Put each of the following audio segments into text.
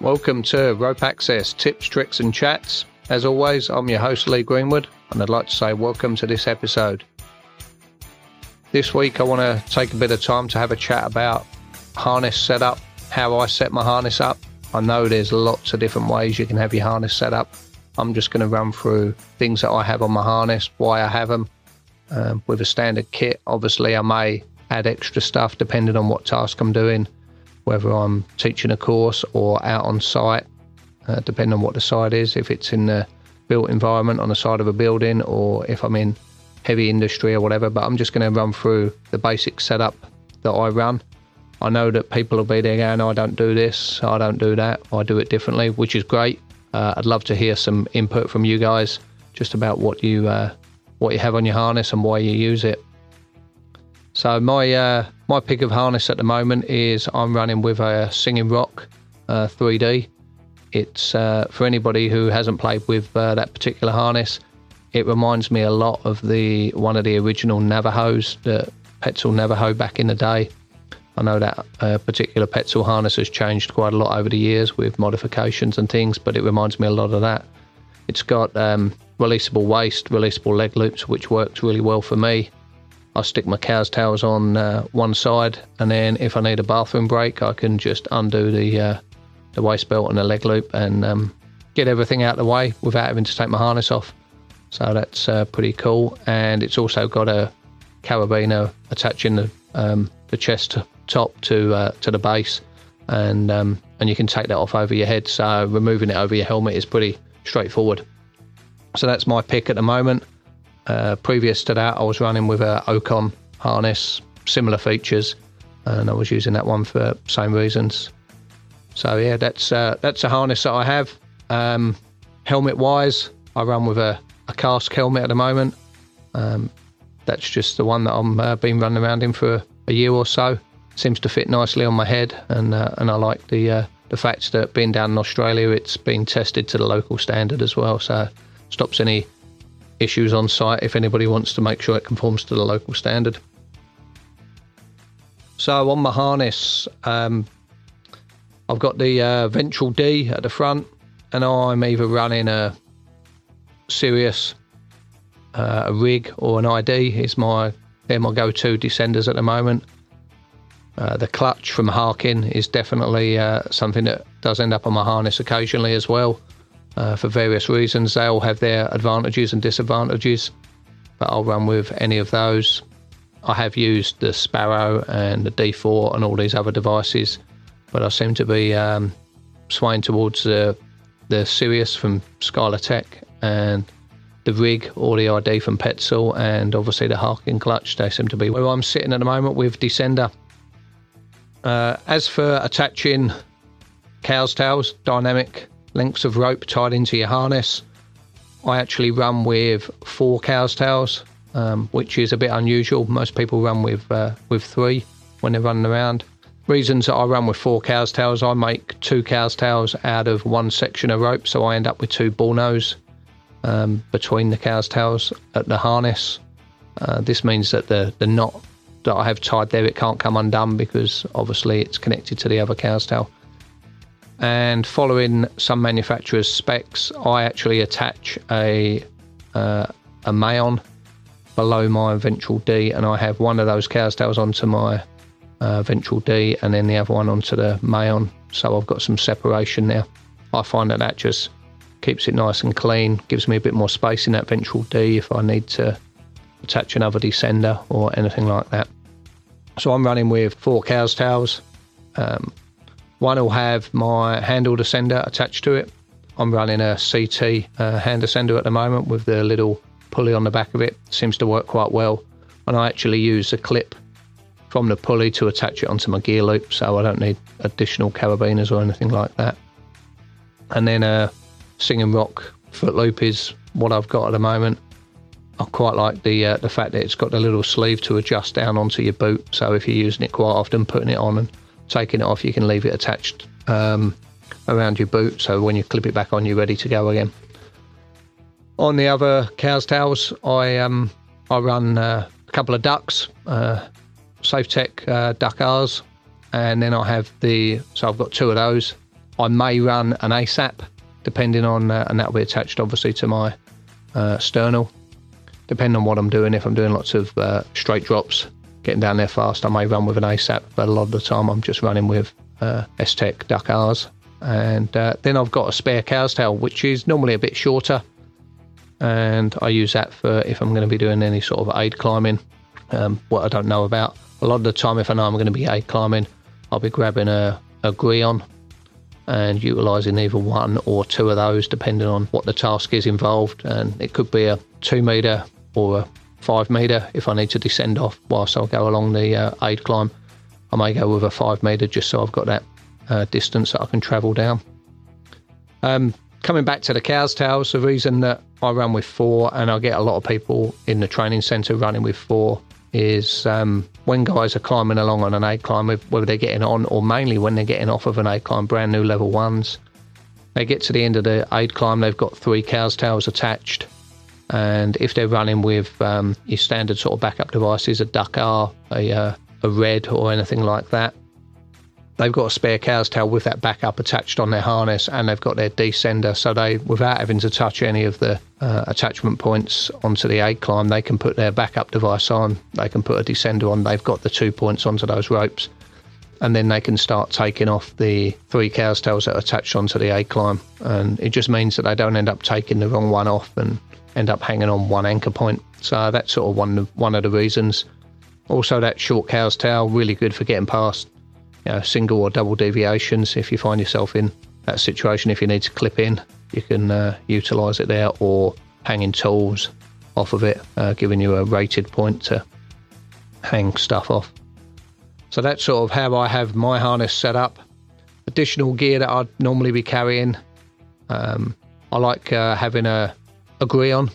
Welcome to Rope Access Tips, Tricks, and Chats. As always, I'm your host, Lee Greenwood, and I'd like to say welcome to this episode. This week, I want to take a bit of time to have a chat about harness setup, how I set my harness up. I know there's lots of different ways you can have your harness set up. I'm just going to run through things that I have on my harness, why I have them. Um, with a standard kit, obviously, I may add extra stuff depending on what task I'm doing, whether I'm teaching a course or out on site, uh, depending on what the site is, if it's in the built environment on the side of a building or if I'm in heavy industry or whatever. But I'm just going to run through the basic setup that I run. I know that people will be there going, I don't do this, I don't do that, I do it differently, which is great. Uh, I'd love to hear some input from you guys just about what you uh, what you have on your harness and why you use it. So my uh, my pick of harness at the moment is I'm running with a Singing Rock uh, 3D. It's uh, for anybody who hasn't played with uh, that particular harness. It reminds me a lot of the one of the original Navajos, the Petzl Navajo back in the day. I know that uh, particular Petzl harness has changed quite a lot over the years with modifications and things, but it reminds me a lot of that. It's got um, releasable waist, releasable leg loops, which works really well for me. I stick my cow's tails on uh, one side, and then if I need a bathroom break, I can just undo the uh, the waist belt and the leg loop and um, get everything out of the way without having to take my harness off. So that's uh, pretty cool, and it's also got a carabiner attaching the um, the chest top to uh, to the base, and um, and you can take that off over your head. So removing it over your helmet is pretty straightforward. So that's my pick at the moment. Uh, previous to that, I was running with a Ocun harness, similar features, and I was using that one for same reasons. So yeah, that's uh, that's a harness that I have. Um, helmet wise, I run with a, a Kask helmet at the moment. Um, that's just the one that I'm uh, been running around in for a year or so. Seems to fit nicely on my head, and uh, and I like the uh, the fact that being down in Australia, it's been tested to the local standard as well. So stops any issues on site if anybody wants to make sure it conforms to the local standard. So on my harness, um, I've got the uh, Ventral D at the front, and I'm either running a Sirius, uh, a rig, or an ID. Is my they're my go-to descenders at the moment. Uh, the clutch from Harken is definitely uh, something that does end up on my harness occasionally as well uh, for various reasons. They all have their advantages and disadvantages, but I'll run with any of those. I have used the Sparrow and the D4 and all these other devices, but I seem to be um, swaying towards the the Sirius from Skylotec and the rig or the ID from Petzl and obviously the Harken clutch. They seem to be where I'm sitting at the moment with Descender. Uh, as for attaching cow's tails, dynamic lengths of rope tied into your harness. I actually run with four cow's tails, um, which is a bit unusual. Most people run with uh, with three when they're running around. Reasons that I run with four cow's tails, I make two cow's tails out of one section of rope, so I end up with two bull nose um, between the cow's tails at the harness. Uh, this means that the the knot that I have tied there it can't come undone because obviously it's connected to the other cow's tail and following some manufacturers' specs, I actually attach a uh, a maillon below my ventral D, and I have one of those cow's tails onto my uh, ventral D, and then the other one onto the maillon. So I've got some separation there. I find that that just keeps it nice and clean, gives me a bit more space in that ventral D if I need to attach another descender or anything like that. So I'm running with four cow's tails. Um, one will have my handle descender attached to it. I'm running a CT uh, hand descender at the moment with the little pulley on the back of it. Seems to work quite well. And I actually use a clip from the pulley to attach it onto my gear loop, so I don't need additional carabiners or anything like that. And then a Singing Rock foot loop is what I've got at the moment. I quite like the uh, the fact that it's got the little sleeve to adjust down onto your boot. So if you're using it quite often, putting it on and taking it off, you can leave it attached um, around your boot. So when you clip it back on, you're ready to go again. On the other cow's tails, I um, I run uh, a couple of ducks, uh, SafeTech uh, duck R's, and then I have the so I've got two of those. I may run an ASAP, depending on, uh, and that'll be attached obviously to my uh, sternal. Depending on what I'm doing, if I'm doing lots of uh, straight drops, getting down there fast, I may run with an ASAP, but a lot of the time I'm just running with uh, S-Tech Duck R's. And uh, then I've got a spare cow's tail, which is normally a bit shorter. And I use that for if I'm going to be doing any sort of aid climbing, um, what I don't know about. A lot of the time, if I know I'm going to be aid climbing, I'll be grabbing a, a Grillon and utilising either one or two of those, depending on what the task is involved. And it could be a two metre or a five metre if I need to descend off whilst I go along the uh, aid climb. I may go with a five metre just so I've got that uh, distance that I can travel down. Um, coming back to the cow's tails, the reason that I run with four and I get a lot of people in the training centre running with four is um, when guys are climbing along on an aid climb, whether they're getting on or mainly when they're getting off of an aid climb, brand new level ones, they get to the end of the aid climb, they've got three cow's tails attached. And if they're running with um, your standard sort of backup devices, a duck R, a, uh, a red, or anything like that, they've got a spare cow's tail with that backup attached on their harness and they've got their descender. So they without having to touch any of the uh, attachment points onto the aid climb they can put their backup device on. They can put a descender on. They've got the two points onto those ropes. And then they can start taking off the three cow's tails that are attached onto the aid climb and it just means that they don't end up taking the wrong one off and end up hanging on one anchor point so that's sort of one one of the reasons also that short cow's tail really good for getting past you know, single or double deviations. If you find yourself in that situation, if you need to clip in, you can uh, utilize it there or hanging tools off of it, uh, giving you a rated point to hang stuff off. So that's sort of how I have my harness set up. Additional gear that I'd normally be carrying. Um, I like uh, having a, a on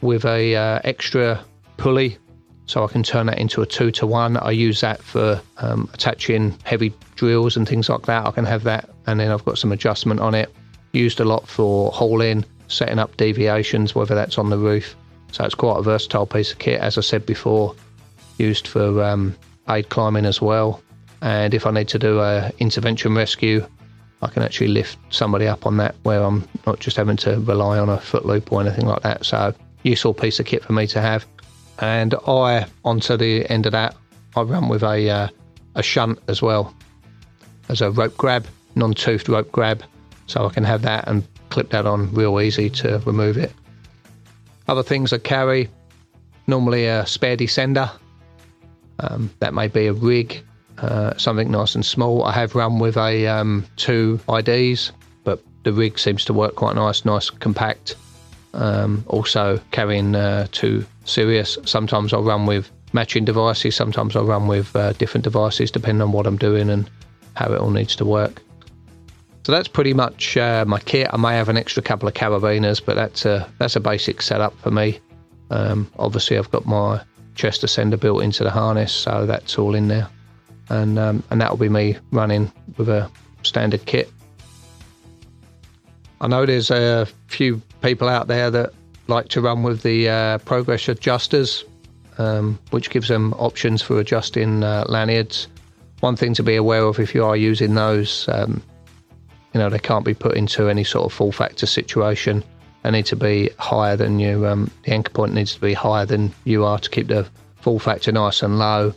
with a uh, extra pulley so I can turn that into a two to one. I use that for um, attaching heavy drills and things like that. I can have that, and then I've got some adjustment on it. Used a lot for hauling, setting up deviations, whether that's on the roof. So it's quite a versatile piece of kit, as I said before. Used for um, aid climbing as well. And if I need to do a intervention rescue, I can actually lift somebody up on that where I'm not just having to rely on a foot loop or anything like that. So useful piece of kit for me to have and I onto the end of that I run with a uh, a shunt as well as a rope grab, non-toothed rope grab, so I can have that and clip that on real easy to remove it. Other things I carry normally a spare descender. Um, that may be a rig, uh, something nice and small. I have run with a um, two IDs, but the rig seems to work quite nice, nice compact. Um, also carrying uh, two Sirius. Sometimes I'll run with matching devices. Sometimes I'll run with uh, different devices depending on what I'm doing and how it all needs to work. So that's pretty much uh, my kit. I may have an extra couple of carabiners, but that's a that's a basic setup for me. Um, obviously, I've got my chest ascender built into the harness, so that's all in there, and um, and that'll be me running with a standard kit. I know there's a few people out there that like to run with the uh, progress adjusters, um, which gives them options for adjusting uh, lanyards. One thing to be aware of if you are using those, um, you know, they can't be put into any sort of fall factor situation. They need to be higher than you. Um, the anchor point needs to be higher than you are to keep the fall factor nice and low.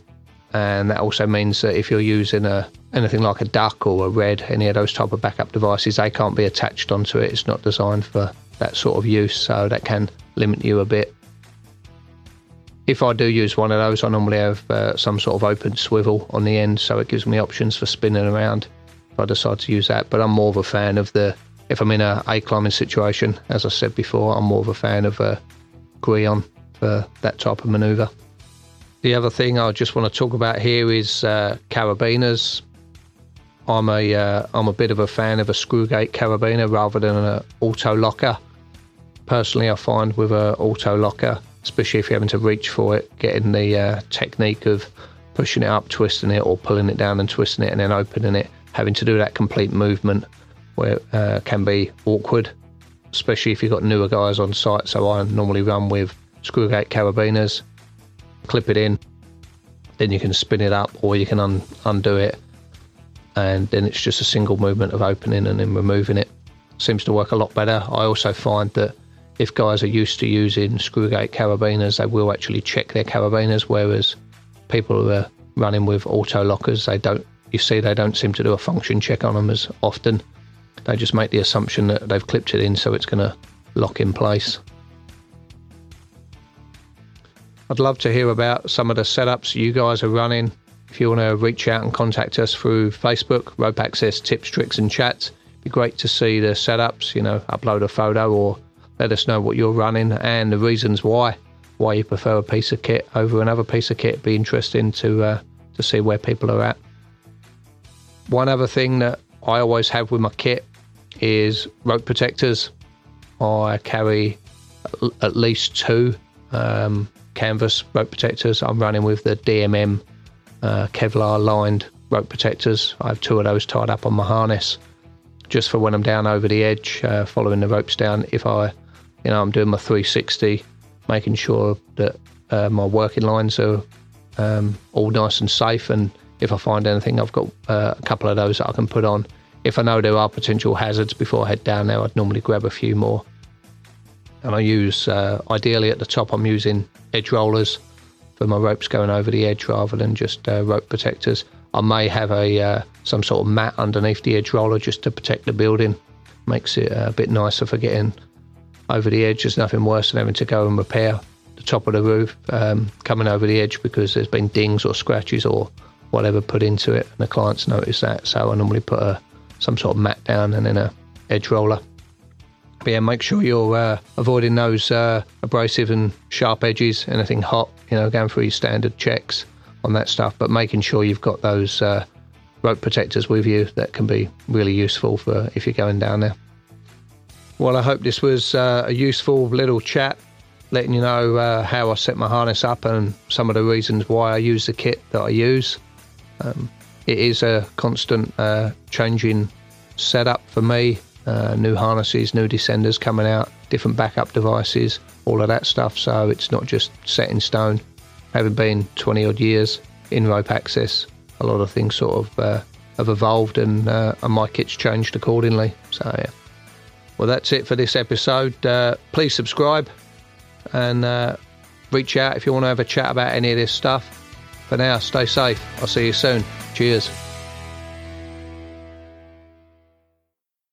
And that also means that if you're using a anything like a duck or a red, any of those type of backup devices, they can't be attached onto it. It's not designed for that sort of use, so that can limit you a bit. If I do use one of those, I normally have uh, some sort of open swivel on the end, so it gives me options for spinning around if I decide to use that. But I'm more of a fan of the, if I'm in a a climbing situation, as I said before, I'm more of a fan of a Grillon for that type of manoeuvre. The other thing I just want to talk about here is uh, carabiners. I'm a uh, a bit of a fan of a screwgate carabiner rather than an auto locker personally, I find with an auto locker, especially if you're having to reach for it, getting the uh, technique of pushing it up, twisting it, or pulling it down and twisting it, and then opening it, having to do that complete movement where uh, can be awkward, especially if you've got newer guys on site. So I normally run with screwgate carabiners, clip it in, then you can spin it up or you can un- undo it. and then it's just a single movement of opening and then removing it. Seems to work a lot better. I also find that if guys are used to using screwgate carabiners, they will actually check their carabiners, whereas people who are running with auto lockers, they don't. You see, they don't seem to do a function check on them as often. They just make the assumption that they've clipped it in, so it's going to lock in place. I'd love to hear about some of the setups you guys are running. If you want to reach out and contact us through Facebook, Rope Access Tips, Tricks and Chats, it'd be great to see the setups, you know, upload a photo or let us know what you're running and the reasons why, why you prefer a piece of kit over another piece of kit. It'd be interesting to, uh, to see where people are at. One other thing that I always have with my kit is rope protectors. I carry at least two um, canvas rope protectors. I'm running with the DMM uh, Kevlar lined rope protectors. I have two of those tied up on my harness just for when I'm down over the edge, uh, following the ropes down. If I, you know, I'm doing my 360, making sure that uh, my working lines are um, all nice and safe. And if I find anything, I've got uh, a couple of those that I can put on. If I know there are potential hazards before I head down there, I'd normally grab a few more. And I use, uh, ideally at the top, I'm using edge rollers for my ropes going over the edge rather than just uh, rope protectors. I may have a uh, some sort of mat underneath the edge roller just to protect the building. Makes it a bit nicer for getting over the edge. There's nothing worse than having to go and repair the top of the roof um, coming over the edge because there's been dings or scratches or whatever put into it, and the clients notice that. So I normally put a some sort of mat down and then a edge roller. But yeah, make sure you're uh, avoiding those uh, abrasive and sharp edges, anything hot, you know, going through your standard checks on that stuff, but making sure you've got those uh, rope protectors with you that can be really useful for if you're going down there. Well, I hope this was uh, a useful little chat, letting you know uh, how I set my harness up and some of the reasons why I use the kit that I use. Um, it is a constant uh, changing setup for me uh, new harnesses, new descenders coming out, different backup devices, all of that stuff. So it's not just set in stone. Having been 20 odd years in rope access, a lot of things sort of uh, have evolved and, uh, and my kit's changed accordingly. So, yeah. Well, that's it for this episode. Uh, please subscribe and uh, reach out if you want to have a chat about any of this stuff. For now, stay safe. I'll see you soon. Cheers.